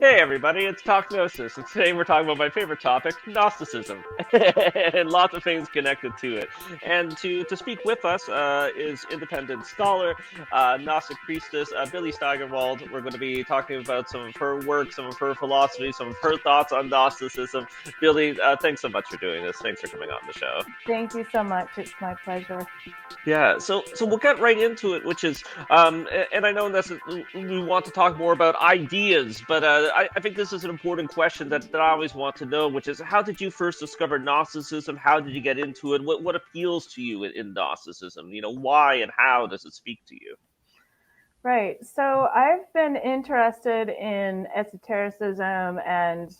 Hey everybody, it's Talk Gnosis, and today we're talking about my favorite topic, Gnosticism, and lots of things connected to it. And to, to speak with us uh, is independent scholar, uh, Gnostic priestess uh, Billie Steigerwald. We're going to be talking about some of her work, some of her philosophy, some of her thoughts on Gnosticism. Billie, uh, thanks so much for doing this. Thanks for coming on the show. Thank you so much. It's my pleasure. Yeah, so so we'll get right into it, which is, um, and I know this we want to talk more about ideas, but uh, I, I, think this is an important question that, that I always want to know, which is how did you first discover Gnosticism? How did you get into it? What what appeals to you in, in Gnosticism? You know, why and how does it speak to you? Right. So I've been interested in esotericism and,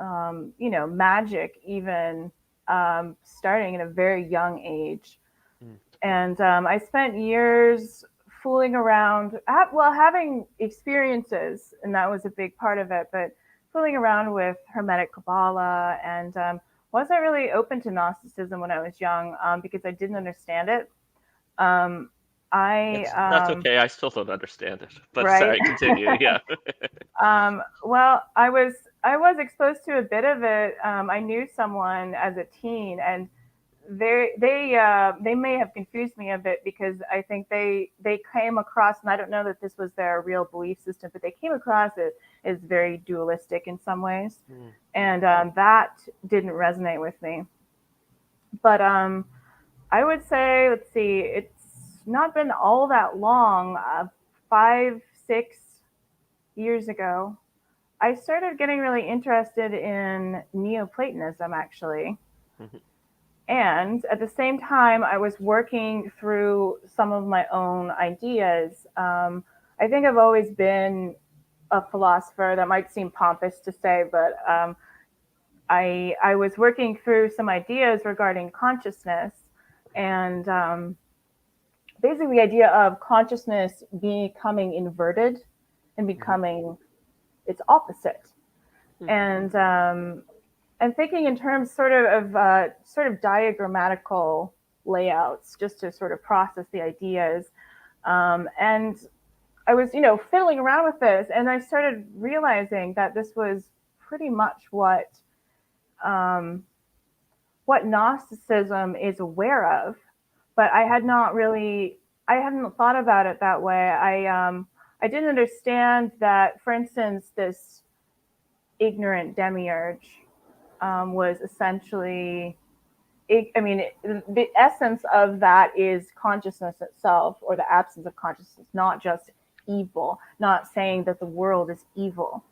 um, you know, magic even um, starting at a very young age. Mm. And um, I spent years fooling around, well, having experiences, and that was a big part of it, but fooling around with Hermetic Kabbalah and um, wasn't really open to Gnosticism when I was young um, because I didn't understand it. Um, I that's um, okay. I still don't understand it, but right? sorry, continue. yeah. Um, well, I was I was exposed to a bit of it. Um, I knew someone as a teen, and they they uh, they may have confused me a bit because I think they they came across, and I don't know that this was their real belief system, but they came across it as very dualistic in some ways, mm. and um, that didn't resonate with me. But um, I would say, let's see, it's not been all that long, uh, five six years ago. I started getting really interested in Neoplatonism, actually. And at the same time, I was working through some of my own ideas. Um, I think I've always been a philosopher. That might seem pompous to say, but um, I I was working through some ideas regarding consciousness, and um, basically the idea of consciousness becoming inverted and mm-hmm. becoming its opposite. Mm-hmm. And and thinking in terms sort of of uh, sort of diagrammatical layouts just to sort of process the ideas. Um, and I was, you know, fiddling around with this, and I started realizing that this was pretty much what um, what Gnosticism is aware of, but I had not really, I hadn't thought about it that way. I um, I didn't understand that, for instance, this ignorant demiurge um, was essentially, it, I mean, it, the essence of that is consciousness itself or the absence of consciousness, not just evil, not saying that the world is evil.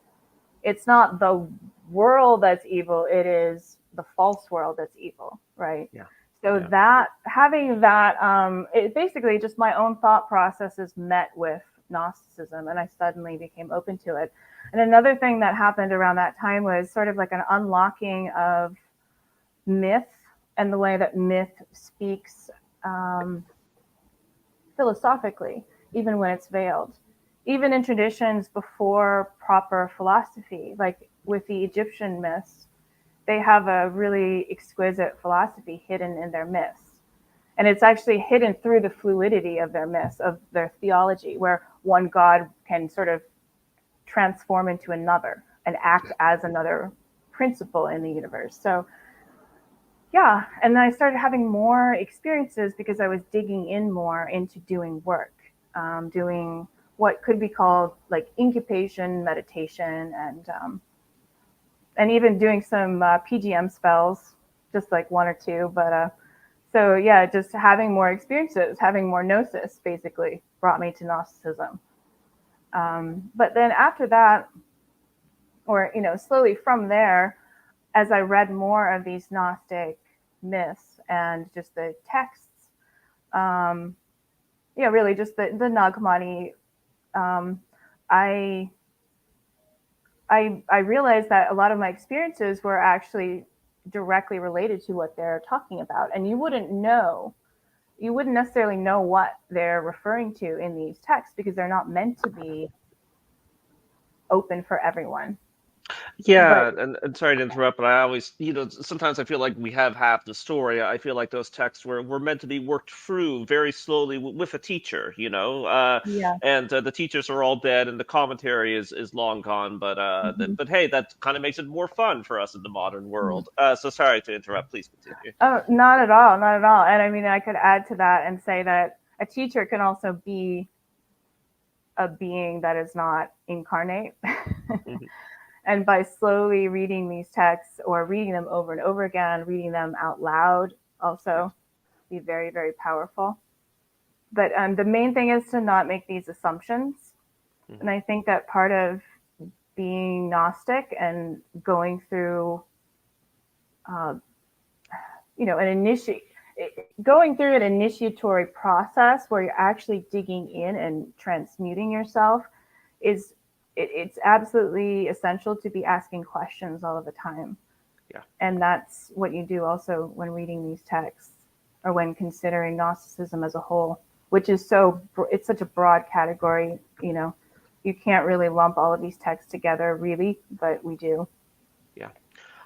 It's not the world that's evil, it is the false world that's evil, right? Yeah. So yeah. that having that, um, it basically just my own thought processes met with Gnosticism, and I suddenly became open to it. And another thing that happened around that time was sort of like an unlocking of myth and the way that myth speaks um, philosophically, even when it's veiled. Even in traditions before proper philosophy, like with the Egyptian myths, they have a really exquisite philosophy hidden in their myths. And it's actually hidden through the fluidity of their myths, of their theology, where one God can sort of transform into another and act as another principle in the universe. So, yeah, and then I started having more experiences because I was digging in more into doing work, um, doing what could be called like incubation meditation and um, and even doing some uh, PGM spells, just like one or two. But uh, so yeah, just having more experiences, having more gnosis, basically brought me to Gnosticism. Um, but then after that, or you know, slowly from there, as I read more of these Gnostic myths and just the texts, um, yeah, really just the the Nag Hammadi, um, I I I realized that a lot of my experiences were actually directly related to what they're talking about, and you wouldn't know you wouldn't necessarily know what they're referring to in these texts because they're not meant to be open for everyone. Yeah, but, and, and, sorry to interrupt, but I always, you know, sometimes I feel like we have half the story. I feel like those texts were, were meant to be worked through very slowly w- with a teacher, you know. Uh, yeah. And uh, the teachers are all dead, and the commentary is, is long gone. But uh, mm-hmm. but hey, that kind of makes it more fun for us in the modern world. Mm-hmm. Uh, so sorry to interrupt. Please continue. Oh, not at all, not at all. And I mean, I could add to that and say that a teacher can also be a being that is not incarnate. mm-hmm. And by slowly reading these texts or reading them over and over again, reading them out loud also be very, very powerful. But um, the main thing is to not make these assumptions. Mm-hmm. And I think that part of being Gnostic and going through, uh, you know, an initiate, going through an initiatory process where you're actually digging in and transmuting yourself is it, it's absolutely essential to be asking questions all of the time. Yeah. And that's what you do also when reading these texts or when considering Gnosticism as a whole, which is so, it's such a broad category, you know, you can't really lump all of these texts together really, but we do.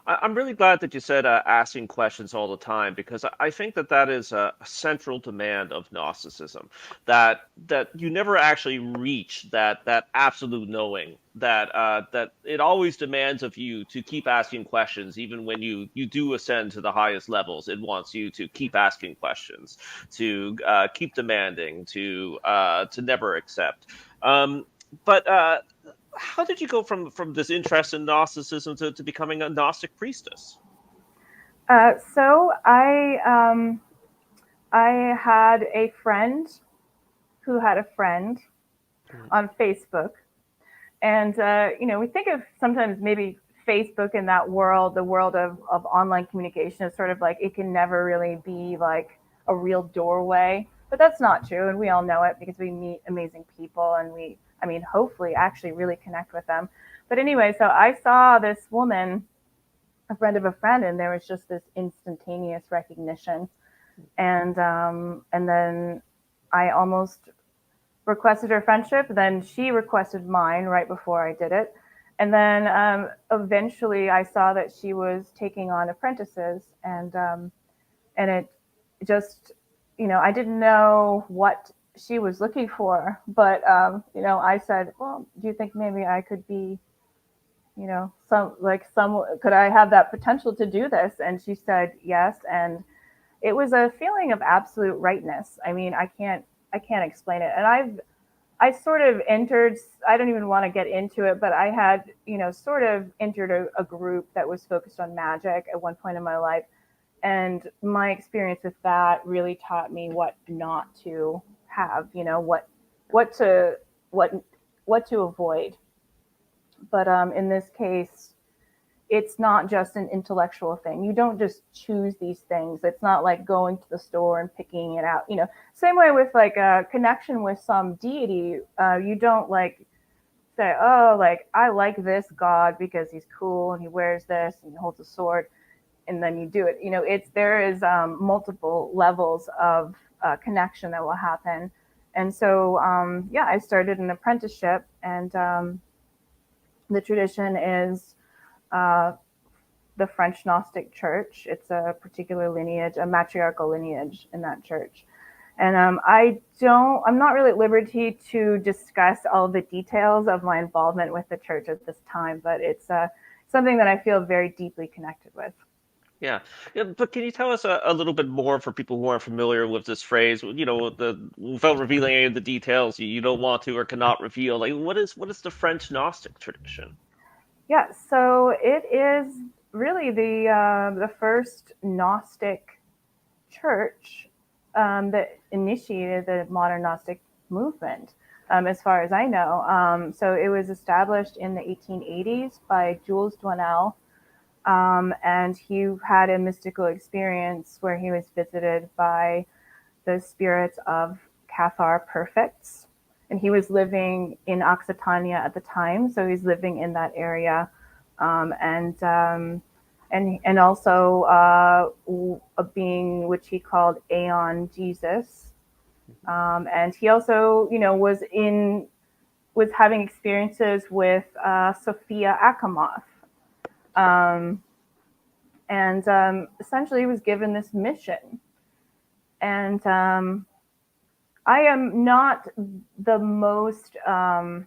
I'm really glad that you said uh, asking questions all the time because I think that that is a central demand of Gnosticism. That that you never actually reach that that absolute knowing. That uh, that it always demands of you to keep asking questions, even when you you do ascend to the highest levels. It wants you to keep asking questions, to uh, keep demanding, to uh, to never accept. Um, but uh, how did you go from from this interest in Gnosticism to, to becoming a Gnostic priestess? Uh, so I um, I had a friend who had a friend mm. on Facebook, and uh, you know we think of sometimes maybe Facebook in that world, the world of of online communication is sort of like it can never really be like a real doorway, but that's not true, and we all know it because we meet amazing people and we I mean, hopefully actually really connect with them. But anyway, so I saw this woman, a friend of a friend, and there was just this instantaneous recognition. And um, and then I almost requested her friendship. Then she requested mine right before I did it. And then um, eventually I saw that she was taking on apprentices and um, and it just you know I didn't know what she was looking for. But um, you know, I said, well, do you think maybe I could be, you know, some like some could I have that potential to do this? And she said yes, and it was a feeling of absolute rightness. I mean, I can't I can't explain it. And I've I sort of entered, I don't even want to get into it, but I had, you know, sort of entered a, a, group that was focused on magic at one point in my life. And my experience with that really taught me what not to have, you know, what what to what what to avoid. But um, in this case, it's not just an intellectual thing. You don't just choose these things. It's not like going to the store and picking it out. You know, same way with like a connection with some deity. Uh, you don't like say, oh, like I like this god because he's cool and he wears this and he holds a sword, and then you do it. You know, it's there is um, multiple levels of uh, connection that will happen. And so, um, yeah, I started an apprenticeship, and um, the tradition is uh, the French Gnostic Church. It's a particular lineage, a matriarchal lineage in that church. And um, I don't, I'm not really at liberty to discuss all the details of my involvement with the church at this time, but it's uh, something that I feel very deeply connected with. Yeah. yeah, but can you tell us a, a little bit more for people who aren't familiar with this phrase? You know, the without revealing any of the details you, you don't want to or cannot reveal. Like, what is what is the French Gnostic tradition? Yeah, so it is really the uh, the first Gnostic church um, that initiated the modern Gnostic movement, um, as far as I know. Um, so it was established in the 1880s by Jules Doinel um, and he had a mystical experience where he was visited by the spirits of Cathar perfects. And he was living in Occitania at the time, so he's living in that area. Um, and um, and and also uh, a being which he called Aeon Jesus. Um, and he also, you know, was in was having experiences with uh, Sophia Achamoth, Um, and um, essentially was given this mission. And um, I am not the most um,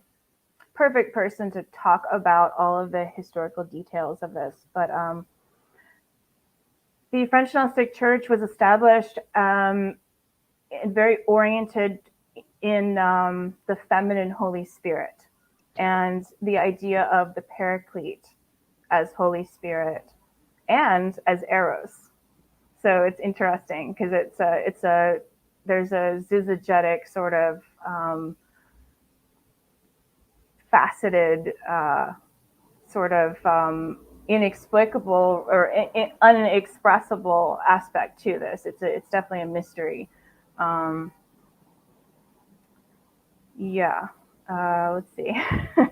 perfect person to talk about all of the historical details of this, but um, the French Gnostic Church was established um, very oriented in um, the feminine Holy Spirit and the idea of the Paraclete as Holy Spirit and as Eros. So it's interesting because it's a it's a there's a syzygetic sort of um, faceted uh, sort of um, inexplicable or in, unexpressible aspect to this. It's a, it's definitely a mystery. Um, yeah. Uh, let's see.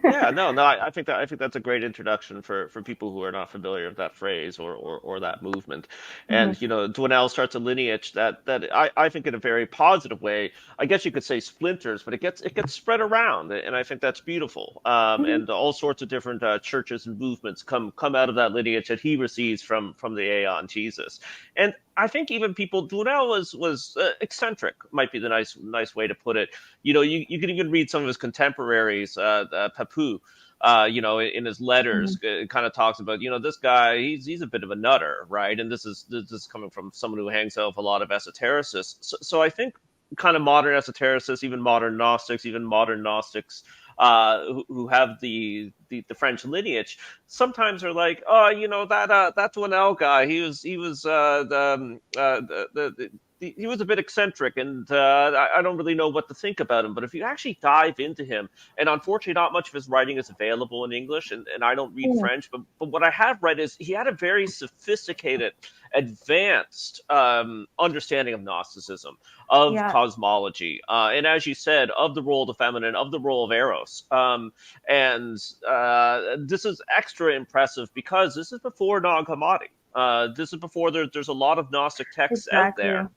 yeah, no, no, I, I, think that I think that's a great introduction for, for people who are not familiar with that phrase or, or, or that movement. And mm-hmm. you know, Doinel starts a lineage that that I, I think in a very positive way. I guess you could say splinters, but it gets it gets spread around, and I think that's beautiful. Um, mm-hmm. And all sorts of different uh, churches and movements come come out of that lineage that he receives from from the Aeon Jesus. And I think even people Doinel was was uh, eccentric might be the nice nice way to put it. You know, you, you can even read some of his contemporaries, uh, uh Papus. Uh, you know, in, his letters, mm-hmm. it kind of talks about, you know, this guy, he's he's a bit of a nutter, right? And this is this is coming from someone who hangs out with a lot of esotericists. So, so I think kind of modern esotericists, even modern Gnostics, even modern Gnostics, uh, who, who, have the, the, the French lineage, sometimes are like, oh, you know that uh, that L guy, he was he was uh, the, um, uh, the, the he was a bit eccentric, and uh, I, don't really know what to think about him. But if you actually dive into him, and unfortunately, not much of his writing is available in English, and, and I don't read mm. French, but, but what I have read is he had a very sophisticated, advanced um, understanding of Gnosticism, of yeah. cosmology, uh, and as you said, of the role of the feminine, of the role of Eros. Um, and uh, this is extra impressive because this is before Nag Hammadi. Uh, this is before there, there's a lot of Gnostic texts exactly. out there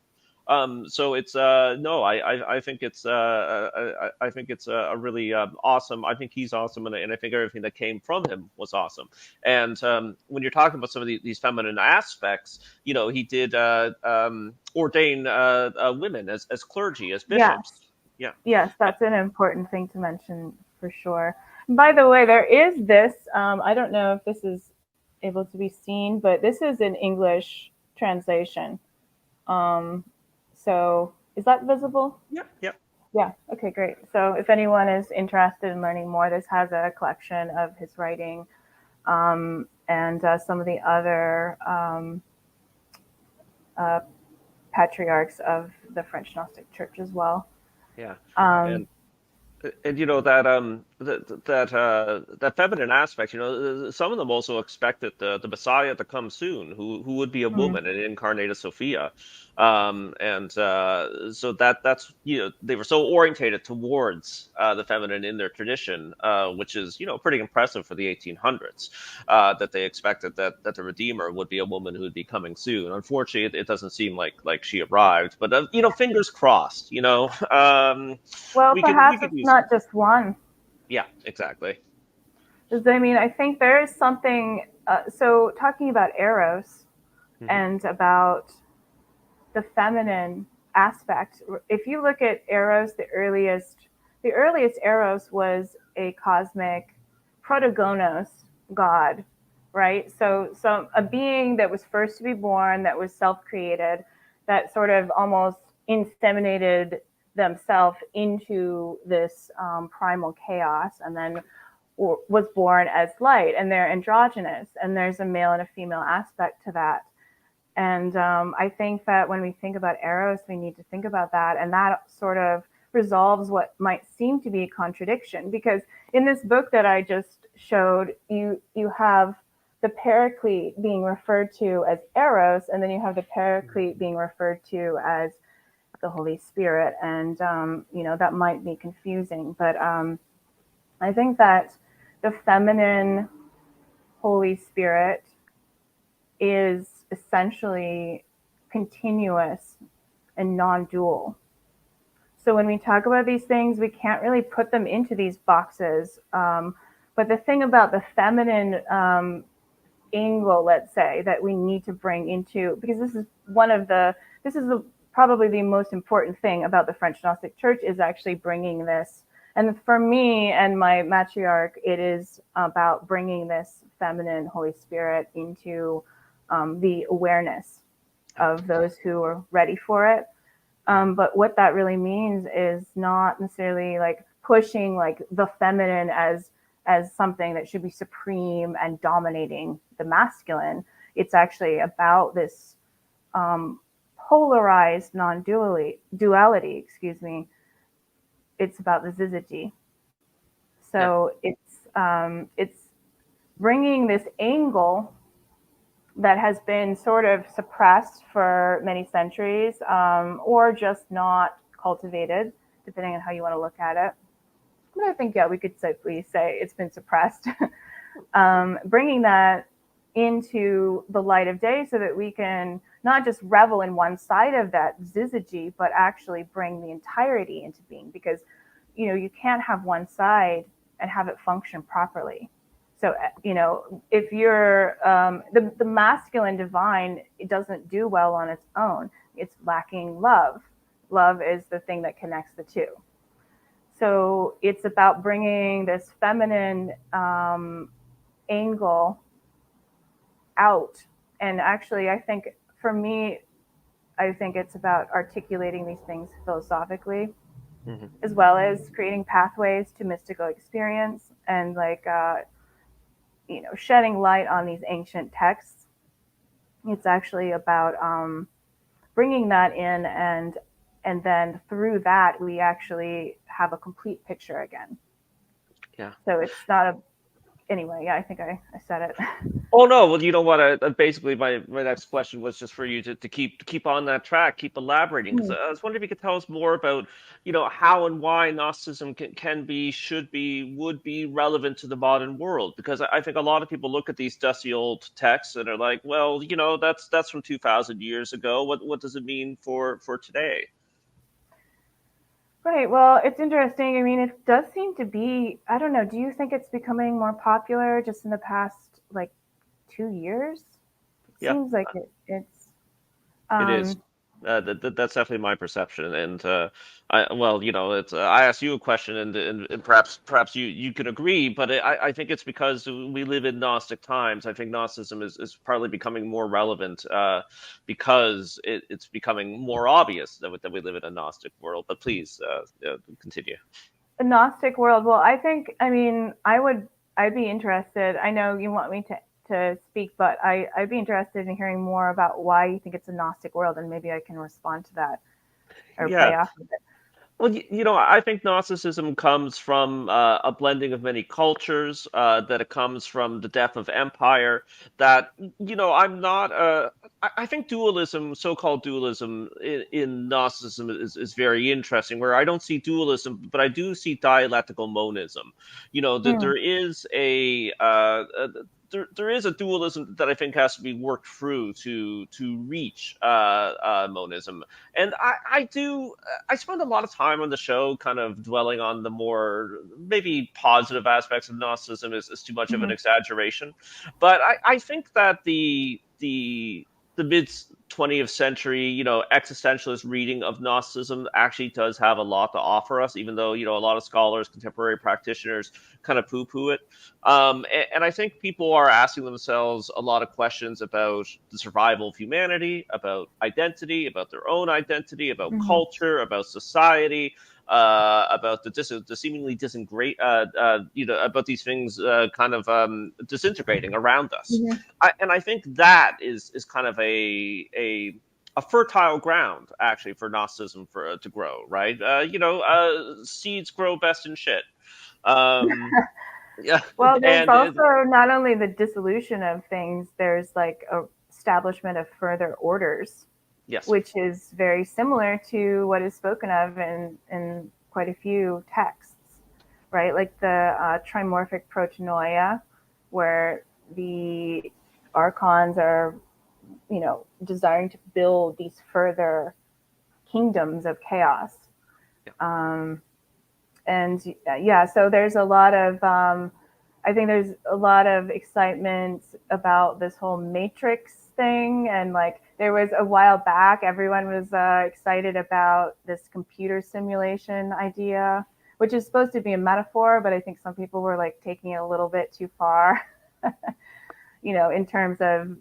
um, so it's uh, no, I, I, I think it's uh, uh I, I think it's a, a really um, awesome. I think he's awesome, and, and I think everything that came from him was awesome. And um, when you're talking about some of the, these feminine aspects, you know, he did uh, um, ordain uh, uh, women as, as clergy, as bishops. Yeah. Yes, that's an important thing to mention for sure. by the way, there is this. Um, I don't know if this is able to be seen, but this is an English translation. So is that visible? Yep. Yep. Yeah. Okay, great. So if anyone is interested in learning more, this has a collection of his writing um, and uh, some of the other um, uh, patriarchs of the French Gnostic Church as well. Yeah. Um, and, and you know that um that that uh, that feminine aspect. You know, some of them also expected the the Messiah to come soon, who who would be a mm-hmm. woman and incarnate Sophia um, and uh, so that that's you know they were so orientated towards uh, the feminine in their tradition, uh, which is you know pretty impressive for the 1800s. Uh, that they expected that that the Redeemer would be a woman who would be coming soon. Unfortunately, it, it doesn't seem like like she arrived, but uh, you know fingers crossed. You know, um, well we perhaps could, we it's not just one. Yeah, exactly. I mean, I think there is something. Uh, so talking about Eros mm-hmm. and about the feminine aspect. If you look at Eros, the earliest the earliest Eros was a cosmic protogonos god, right? So so a being that was first to be born, that was self-created, that sort of almost inseminated themselves into this um, primal chaos and then was born as light and they're androgynous and there's a male and a female aspect to that and um, I think that when we think about Eros, we need to think about that. And that sort of resolves what might seem to be a contradiction. Because in this book that I just showed, you, you have the paraclete being referred to as Eros, and then you have the paraclete being referred to as the Holy Spirit. And, um, you know, that might be confusing. But um, I think that the feminine Holy Spirit is essentially continuous and non-dual. So when we talk about these things, we can't really put them into these boxes. Um, but the thing about the feminine um, angle, let's say, that we need to bring into because this is one of the this is the, probably the most important thing about the French Gnostic Church is actually bringing this. And for me and my matriarch, it is about bringing this feminine Holy Spirit into um, the awareness of those who are ready for it. Um, but what that really means is not necessarily like pushing like the feminine as as something that should be supreme and dominating the masculine. It's actually about this um, polarized non-duality, duality, excuse me. It's about the syzygy. So yeah. it's um, it's bringing this angle that has been sort of suppressed for many centuries, um, or just not cultivated, depending on how you want to look at it. But I think yeah, we could safely say it's been suppressed. um, bringing that into the light of day so that we can not just revel in one side of that syzygy, but actually bring the entirety into being because you know you can't have one side and have it function properly. So uh, you know if you're um, the the masculine divine, it doesn't do well on its own. It's lacking love. Love is the thing that connects the two. So it's about bringing this feminine um, angle out. And actually, I think for me, I think it's about articulating these things philosophically, mm-hmm. as well as creating pathways to mystical experience and like, uh, you know, shedding light on these ancient texts. It's actually about um, bringing that in and and then through that we actually have a complete picture again. Yeah. So it's not a anyway, yeah, I think I, I said it. Oh no, well, you know what? I, basically, my, my next question was just for you to, to keep to keep on that track, keep elaborating. mm I was wondering if you could tell us more about, you know, how and why Gnosticism can, can be, should be, would be relevant to the modern world. Because I, I think a lot of people look at these dusty old texts and are like, well, you know, that's that's from two thousand years ago. What what does it mean for for today? Right. Well, it's interesting. I mean, it does seem to be, I don't know, do you think it's becoming more popular just in the past like two years? It yeah. seems like it, it's. Um, it is. Uh, that, that's definitely my perception, and uh, I well, you know, it's uh, I asked you a question, and, and, and perhaps perhaps you you could agree, but I, I think it's because we live in Gnostic times. I think Gnosticism is, is partly becoming more relevant uh, because it, it's becoming more obvious that, that we live in a Gnostic world. But please uh, continue. A Gnostic world. Well, I think I mean I would I'd be interested. I know you want me to to speak, but I, I'd be interested in hearing more about why you think it's a Gnostic world, and maybe I can respond to that or yeah. play off of it. Well, you know, I think Gnosticism comes from uh, a blending of many cultures, uh, that it comes from the death of empire. That, you know, I'm not, uh, I think dualism, so called dualism in, in Gnosticism is, is very interesting, where I don't see dualism, but I do see dialectical monism. You know, that mm. there is a, uh, a there, there is a dualism that I think has to be worked through to to reach uh, uh, monism, and I, I do I spend a lot of time on the show kind of dwelling on the more maybe positive aspects of Gnosticism is, is too much mm-hmm. of an mm-hmm. exaggeration, but I, I think that the the the mid 20th century, you know, existentialist reading of Gnosticism actually does have a lot to offer us, even though, you know, a lot of scholars, contemporary practitioners kind of poo poo it. Um, and, and, I think people are asking themselves a lot of questions about the survival of humanity, about identity, about their own identity, about mm-hmm. culture, about society uh, about the, dis- the seemingly disintegrate, uh, uh, you know, about these things uh, kind of um, disintegrating around us. Mm-hmm. I, and I think that is is kind of a a a fertile ground actually for Gnosticism for uh, to grow, right? Uh, you know, uh, seeds grow best in shit. Um, yeah. Well, there's and, also not only the dissolution of things. There's like a establishment of further orders Yes. Which is very similar to what is spoken of in, in quite a few texts, right? Like the uh, trimorphic Protennoia, where the archons are, you know, desiring to build these further kingdoms of chaos. Yeah. Um, and uh, yeah, so there's a lot of um, I think there's a lot of excitement about this whole matrix thing. And like there was a while back, everyone was uh, excited about this computer simulation idea, which is supposed to be a metaphor, but I think some people were like taking it a little bit too far, you know, in terms of,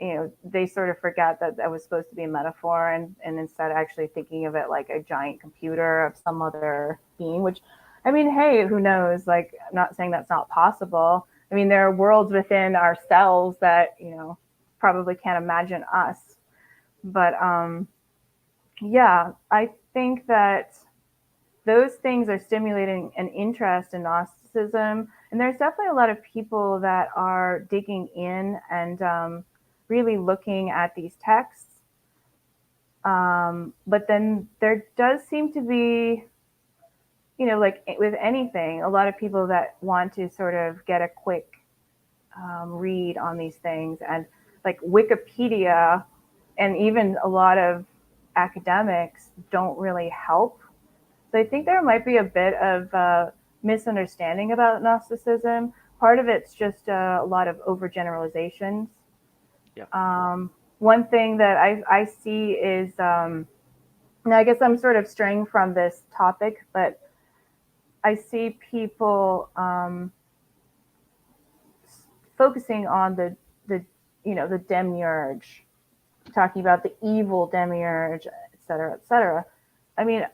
you know, they sort of forgot that that was supposed to be a metaphor and, and instead actually thinking of it like a giant computer of some other being, which I mean, hey, who knows? Like, I'm not saying that's not possible. I mean, there are worlds within ourselves that, you know, probably can't imagine us. But um, yeah, I think that those things are stimulating an interest in Gnosticism. And there's definitely a lot of people that are digging in and um, really looking at these texts. Um, but then there does seem to be, you know, like with anything, a lot of people that want to sort of get a quick um, read on these things. And like Wikipedia and even a lot of academics don't really help. So I think there might be a bit of uh, misunderstanding about Gnosticism. Part of it's just uh, a lot of overgeneralizations. Yeah. Um, one thing that I, I see is, um, and I guess I'm sort of straying from this topic, but I see people um, focusing on the you know, the demiurge, talking about the evil demiurge, et cetera, et cetera. I mean,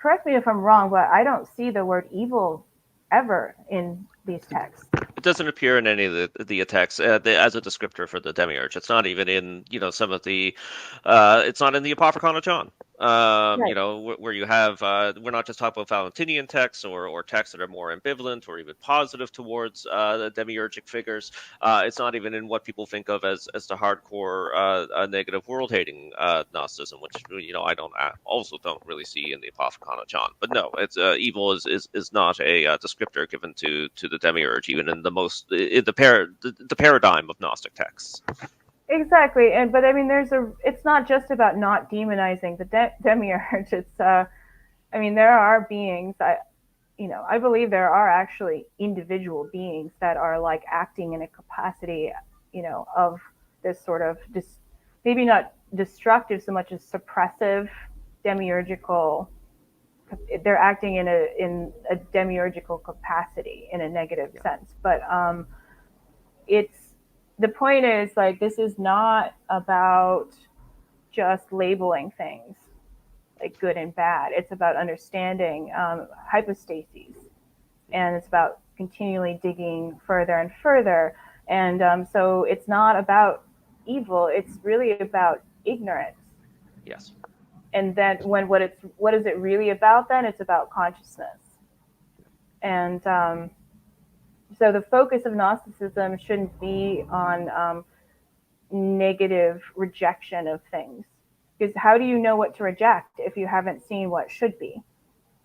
correct me if I'm wrong, but I don't see the word evil ever in these texts. It doesn't appear in any of the the texts uh, the, as a descriptor for the demiurge. It's not even in you know some of the. Uh, it's not in the Apocryphon of John um, right. you know, where you have uh, we're not just talking about Valentinian texts or or texts that are more ambivalent or even positive towards uh, the demiurgic figures. Uh, it's not even in what people think of as as the hardcore uh, negative world hating uh, Gnosticism, which you know I don't I also don't really see in the Apocryphon of John. But no, it's uh, evil is, is is not a descriptor given to to the demiurge, even in the most in the par the, the paradigm of Gnostic texts. Exactly, and but I mean, there's a. It's not just about not demonizing the de- demiurge. It's, uh, I mean, there are beings I, you know, I believe there are actually individual beings that are like acting in a capacity, you know, of this sort of dis- maybe not destructive so much as suppressive, demiurgical. They're acting in a in a demiurgical capacity in a negative yeah. sense, but um, it's the point is like this is not about just labeling things like good and bad. It's about understanding um, hypostases, and it's about continually digging further and further. And um, so it's not about evil. It's really about ignorance. Yes. And then when what it's what is it really about? Then it's about consciousness. And um, so the focus of Gnosticism shouldn't be on um, negative rejection of things. Because how do you know what to reject if you haven't seen what should be?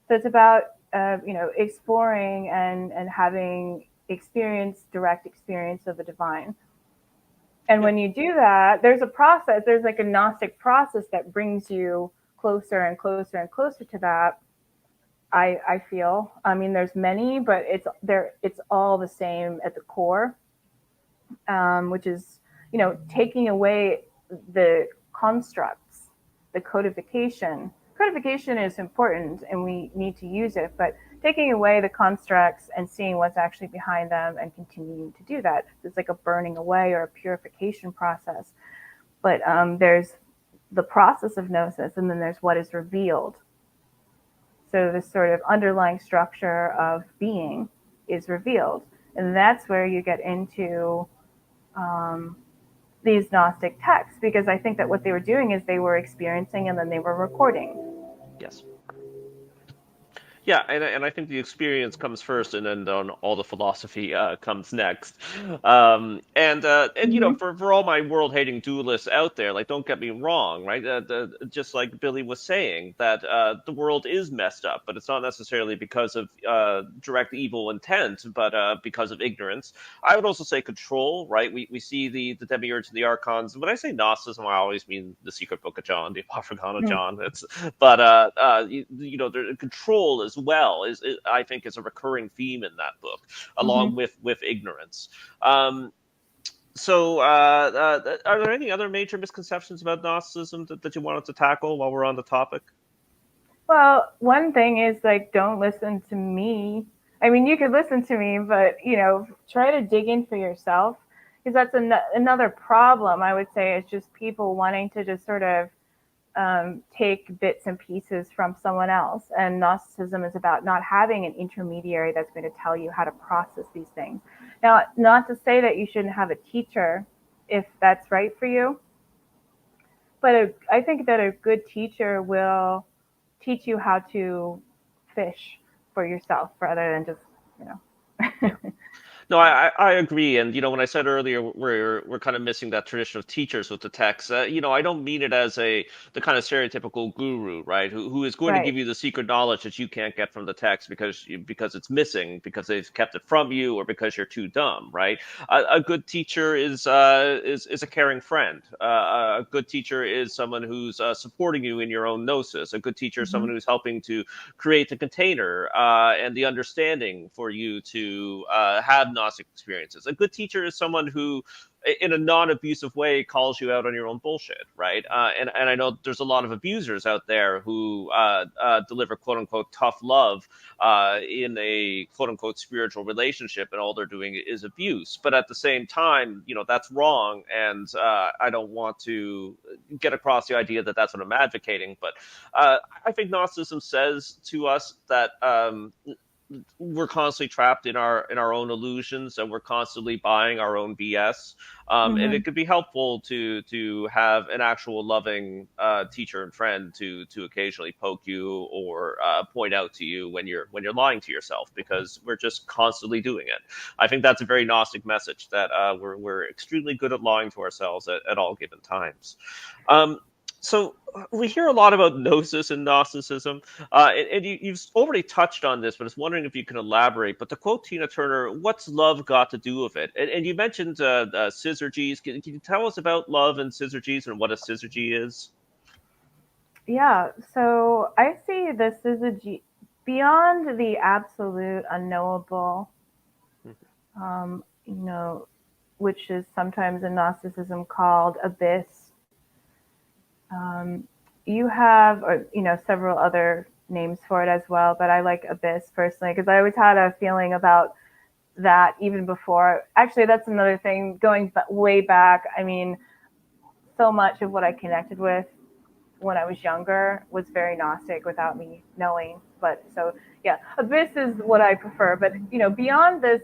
So it's about uh, you know exploring and and having experience, direct experience of the divine. And when you do that, there's a process. There's like a Gnostic process that brings you closer and closer and closer to that I I feel. I mean, there's many, but it's there. It's all the same at the core, um, which is you know taking away the constructs, the codification. Codification is important, and we need to use it, but taking away the constructs and seeing what's actually behind them and continuing to do that. It's like a burning away or a purification process. But um, there's the process of gnosis, and then there's what is revealed so this sort of underlying structure of being is revealed. And that's where you get into um, these Gnostic texts, because I think that what they were doing is they were experiencing and then they were recording. Yes. Yeah, and, and I think the experience comes first, and then on all the philosophy uh, comes next. Um, and uh, and you know, mm-hmm. for, for all my world hating dualists out there, like don't get me wrong, right? Uh, the, just like Billie was saying, that uh, the world is messed up, but it's not necessarily because of uh, direct evil intent, but uh, because of ignorance. I would also say control, right? We we see the the demiurge and the archons. When I say Gnosticism, I always mean the Secret Book of John, the Apocryphon of mm. John. It's but uh, uh, you, you know, the control is well is, is, I think is a recurring theme in that book, along mm-hmm. with with ignorance. Um, so, uh, uh, are there any other major misconceptions about Gnosticism that, that you wanted to tackle while we're on the topic? Well, one thing is like, don't listen to me. I mean, you could listen to me, but you know, try to dig in for yourself because that's an- another problem. I would say is just people wanting to just sort of um, take bits and pieces from someone else. And Gnosticism is about not having an intermediary that's going to tell you how to process these things. Now, not to say that you shouldn't have a teacher if that's right for you, but a, I think that a good teacher will teach you how to fish for yourself rather than just, you know. No, I, I agree. And, you know, when I said earlier, we're, we're kind of missing that tradition of teachers with the text, uh, you know, I don't mean it as a, the kind of stereotypical guru, right? Who, who is going right. to give you the secret knowledge that you can't get from the text because, because it's missing, because they've kept it from you or because you're too dumb, right? A, a good teacher is, uh, is, is a caring friend. Uh, a good teacher is someone who's uh, supporting you in your own gnosis. A good teacher is mm-hmm. someone who's helping to create the container uh, and the understanding for you to uh, have Gnostic experiences. A good teacher is someone who, in a non-abusive way, calls you out on your own bullshit, right? Uh, and and I know there's a lot of abusers out there who uh, uh, deliver quote unquote tough love uh, in a quote unquote spiritual relationship, and all they're doing is abuse. But at the same time, you know that's wrong, and uh, I don't want to get across the idea that that's what I'm advocating. But uh, I think Gnosticism says to us that. Um, we're constantly trapped in our in our own illusions and we're constantly buying our own bs um, mm-hmm. and it could be helpful to to have an actual loving uh, teacher and friend to to occasionally poke you or uh, point out to you when you're when you're lying to yourself because we're just constantly doing it. I think that's a very gnostic message that uh, we're, we're extremely good at lying to ourselves at, at all given times. Um, so we hear a lot about gnosis and Gnosticism, uh, and, and, you, have already touched on this, but I was wondering if you can elaborate. But to quote Tina Turner, "What's love got to do with it?" And, and you mentioned uh, uh, syzygies. Can, can, you tell us about love and syzygies and what a syzygy is? Yeah, so I see the syzygy beyond the absolute unknowable, mm-hmm. um, you know, which is sometimes in Gnosticism called abyss um, you have, or, you know, several other names for it as well, but I like Abyss personally because I always had a feeling about that even before. Actually, that's another thing going way back. I mean, so much of what I connected with when I was younger was very Gnostic without me knowing. But so, yeah, Abyss is what I prefer. But, you know, beyond this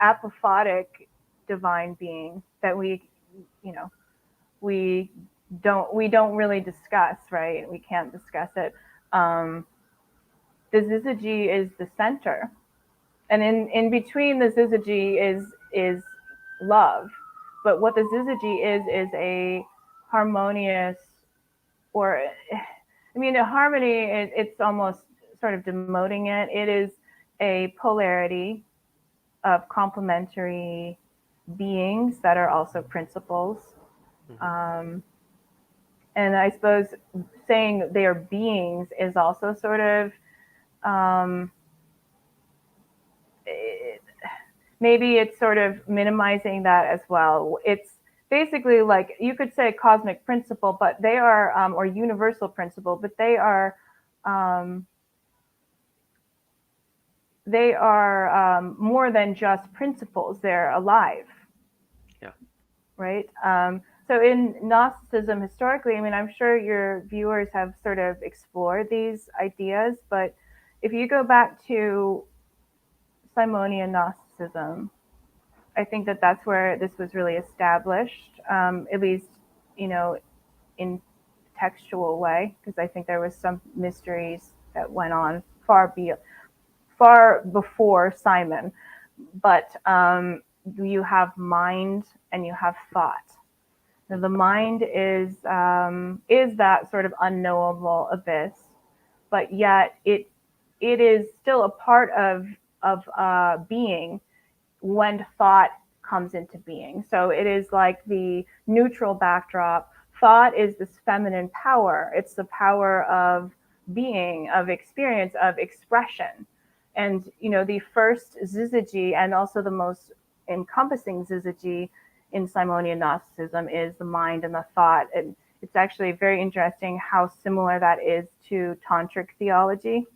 apophatic divine being that we, you know, we don't we don't really discuss, right? We can't discuss it. Um, the syzygy is the center, and in in between the syzygy is is love. But what the syzygy is is a harmonious, or I mean, a harmony. It, it's almost sort of demoting it. It is a polarity of complementary beings that are also principles. Mm-hmm. Um, and I suppose saying they are beings is also sort of um, it, maybe it's sort of minimizing that as well. It's basically like you could say cosmic principle, but they are um, or universal principle, but they are um, they are um, more than just principles. They're alive. Yeah. Right. So in Gnosticism, historically, I mean, I'm sure your viewers have sort of explored these ideas, but if you go back to Simonian Gnosticism, I think that that's where this was really established, um, at least, you know, in textual way, because I think there was some mysteries that went on far be far before Simon. But um, you have mind and you have thought the mind is um, is that sort of unknowable abyss, but yet it it is still a part of of uh, being when thought comes into being. So it is like the neutral backdrop. Thought is this feminine power. It's the power of being, of experience, of expression. And you know, the first syzygy and also the most encompassing syzygy in Simonian Gnosticism is the mind and the thought. And it's actually very interesting how similar that is to tantric theology.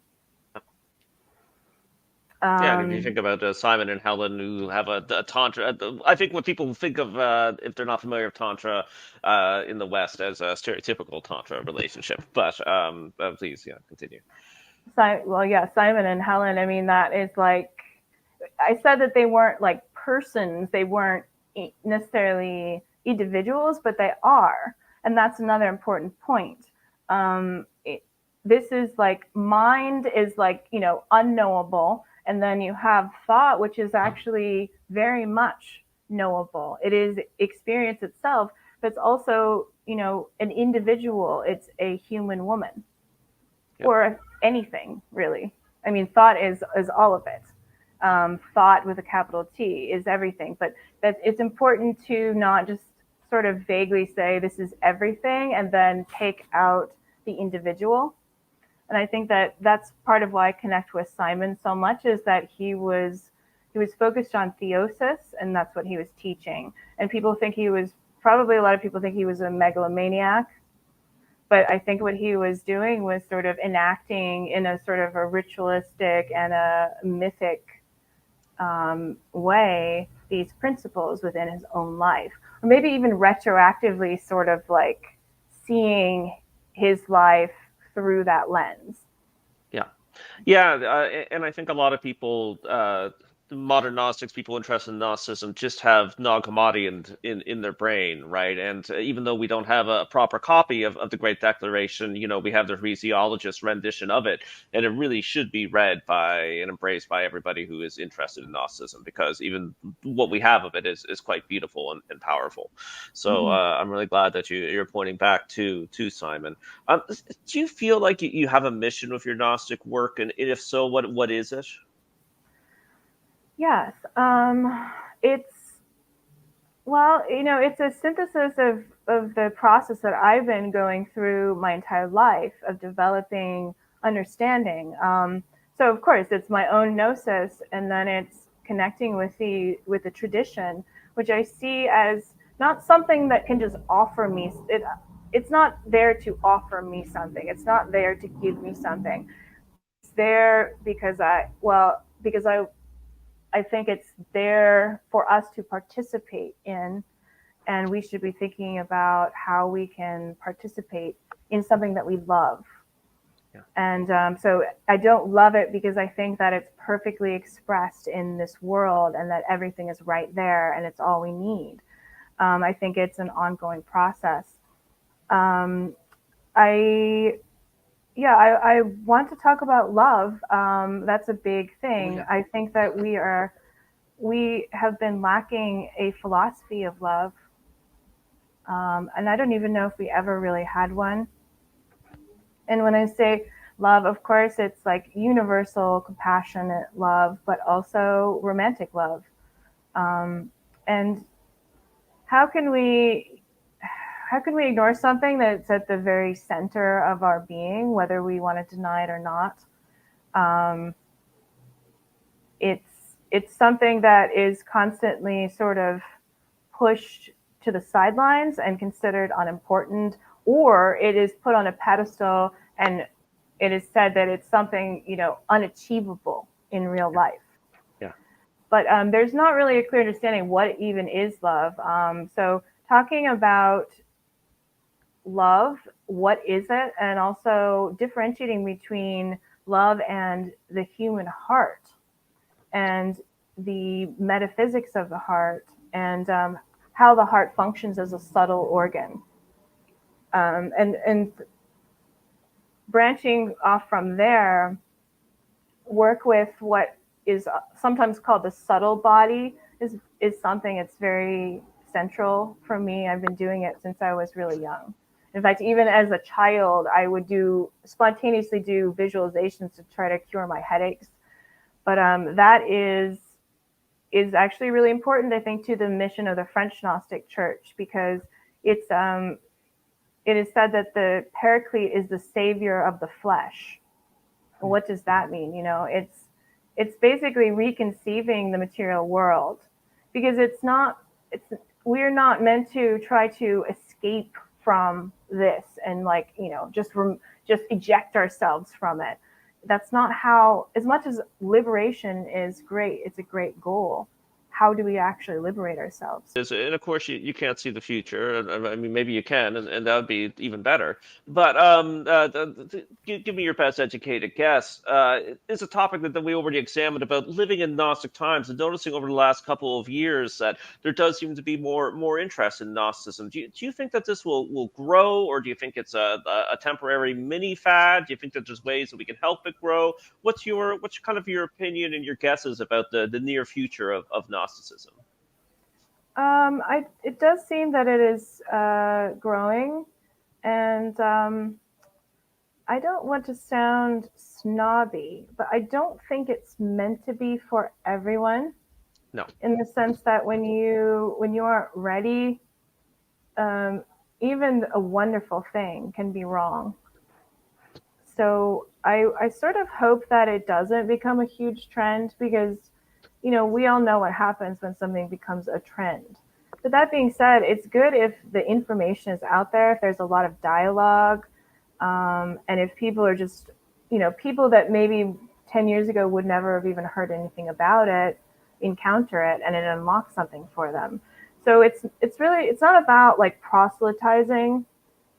Um, yeah, if you think about uh, Simon and Helen, who have a, a tantra, uh, I think when people think of, uh, if they're not familiar with tantra uh, in the West, as a stereotypical tantra relationship. But um, uh, please, yeah, continue. Si- well, yeah, Simon and Helen. I mean, that is like, I said that they weren't like persons; they weren't necessarily individuals, but they are, and that's another important point. Um, it, this is like mind is like you know unknowable and then you have thought, which is actually very much knowable. It is experience itself, but it's also, you know, an individual. It's a human woman yep. or anything really. I mean, thought is, is all of it. Um, thought with a capital T is everything, but that it's important to not just sort of vaguely say this is everything and then take out the individual. And I think that that's part of why I connect with Simon so much is that he was he was focused on theosis, and that's what he was teaching. And people think he was probably a lot of people think he was a megalomaniac, but I think what he was doing was sort of enacting in a sort of a ritualistic and a mythic um, way these principles within his own life, or maybe even retroactively, sort of like seeing his life through that lens. Yeah, yeah, uh, and I think a lot of people uh, modern Gnostics, people interested in Gnosticism, just have Nag Hammadi in, in, in their brain, right? And even though we don't have a proper copy of, of the Great Declaration, you know, we have the heresiologist rendition of it, and it really should be read by and embraced by everybody who is interested in Gnosticism, because even what we have of it is, is quite beautiful and, and powerful. So mm-hmm. uh, I'm really glad that you, you're pointing back to to Simon. Um, do you feel like you have a mission with your Gnostic work, and if so, what what is it? Yes. Um, it's, well, you know, it's a synthesis of, of the process that I've been going through my entire life of developing understanding. Um, so of course it's my own gnosis and then it's connecting with the with the tradition, which I see as not something that can just offer me it, it's not there to offer me something. It's not there to give me something. It's there because I well, because I I think it's there for us to participate in, and we should be thinking about how we can participate in something that we love. Yeah. And um, so I don't love it because I think that it's perfectly expressed in this world and that everything is right there and it's all we need. Um, I think it's an ongoing process. Um, I yeah, I, I, want to talk about love. Um, that's a big thing. Yeah. I think that we are, we have been lacking a philosophy of love. Um, and I don't even know if we ever really had one. And when I say love, of course, it's like universal, compassionate love, but also romantic love. Um, and how can we how can we ignore something that's at the very center of our being, whether we want to deny it or not? Um, it's it's something that is constantly sort of pushed to the sidelines and considered unimportant, or it is put on a pedestal and it is said that it's something you know unachievable in real life. Yeah. But um, there's not really a clear understanding what even is love. Um, so talking about love, what is it, and also differentiating between love and the human heart and the metaphysics of the heart and um, how the heart functions as a subtle organ. Um, and, and branching off from there, work with what is sometimes called the subtle body is, is something that's very central for me. I've been doing it since I was really young. In fact, even as a child, I would do spontaneously do visualizations to try to cure my headaches. But um, that is is actually really important, I think, to the mission of the French Gnostic Church because it's um, it is said that the Paraclete is the savior of the flesh. Well, what does that mean? You know, it's it's basically reconceiving the material world because it's not it's we're not meant to try to escape from this and like you know just rem- just eject ourselves from it. That's not how as much as liberation is great it's a great goal how do we actually liberate ourselves? And of course, you, you can't see the future. I mean, maybe you can, and, and that would be even better. But um, uh, give, me your best educated guess. Uh, it's a topic that, that we already examined about living in Gnostic times and noticing over the last couple of years that there does seem to be more more interest in Gnosticism. Do you, do you think that this will, will grow, or do you think it's a, a temporary mini fad? Do you think that there's ways that we can help it grow? What's your what's kind of your opinion and your guesses about the, the near future of, of Gnosticism? Gnosticism? Um, I, it does seem that it is uh, growing, and um, I don't want to sound snobby, but I don't think it's meant to be for everyone. No. In the sense that when you when you aren't ready, um, even a wonderful thing can be wrong. So I I sort of hope that it doesn't become a huge trend because you know, we all know what happens when something becomes a trend. But that being said, it's good if the information is out there, if there's a lot of dialogue, um, and if people are just, you know, people that maybe 10 years ago would never have even heard anything about it, encounter it, and it unlocks something for them. So it's it's really it's not about like proselytizing.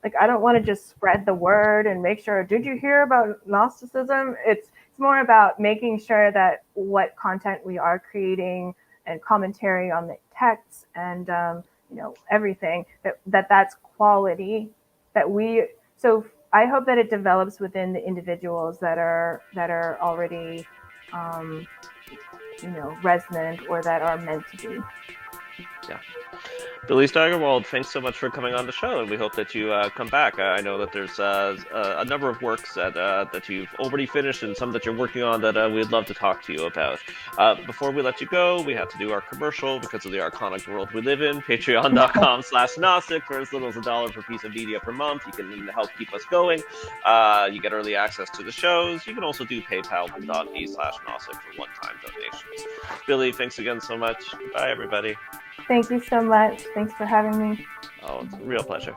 Like I don't want to just spread the word and make sure. Did you hear about Gnosticism? It's it's more about making sure that what content we are creating and commentary on the text and um, you know everything that, that that's quality that we so i hope that it develops within the individuals that are that are already um, you know resonant or that are meant to be yeah Billie Steigerwald, thanks so much for coming on the show, and we hope that you uh, come back. I know that there's uh, a number of works that uh, that you've already finished and some that you're working on that uh, we'd love to talk to you about. Uh, before we let you go, we have to do our commercial because of the archonic world we live in. Patreon.com slash Gnostic for as little as a dollar per piece of media per month. You can help keep us going. Uh, you get early access to the shows. You can also do paypal.me slash Gnostic for one-time donations. Billie, thanks again so much. Bye, everybody. Thank you so much. Thanks for having me. Oh, it's a real pleasure.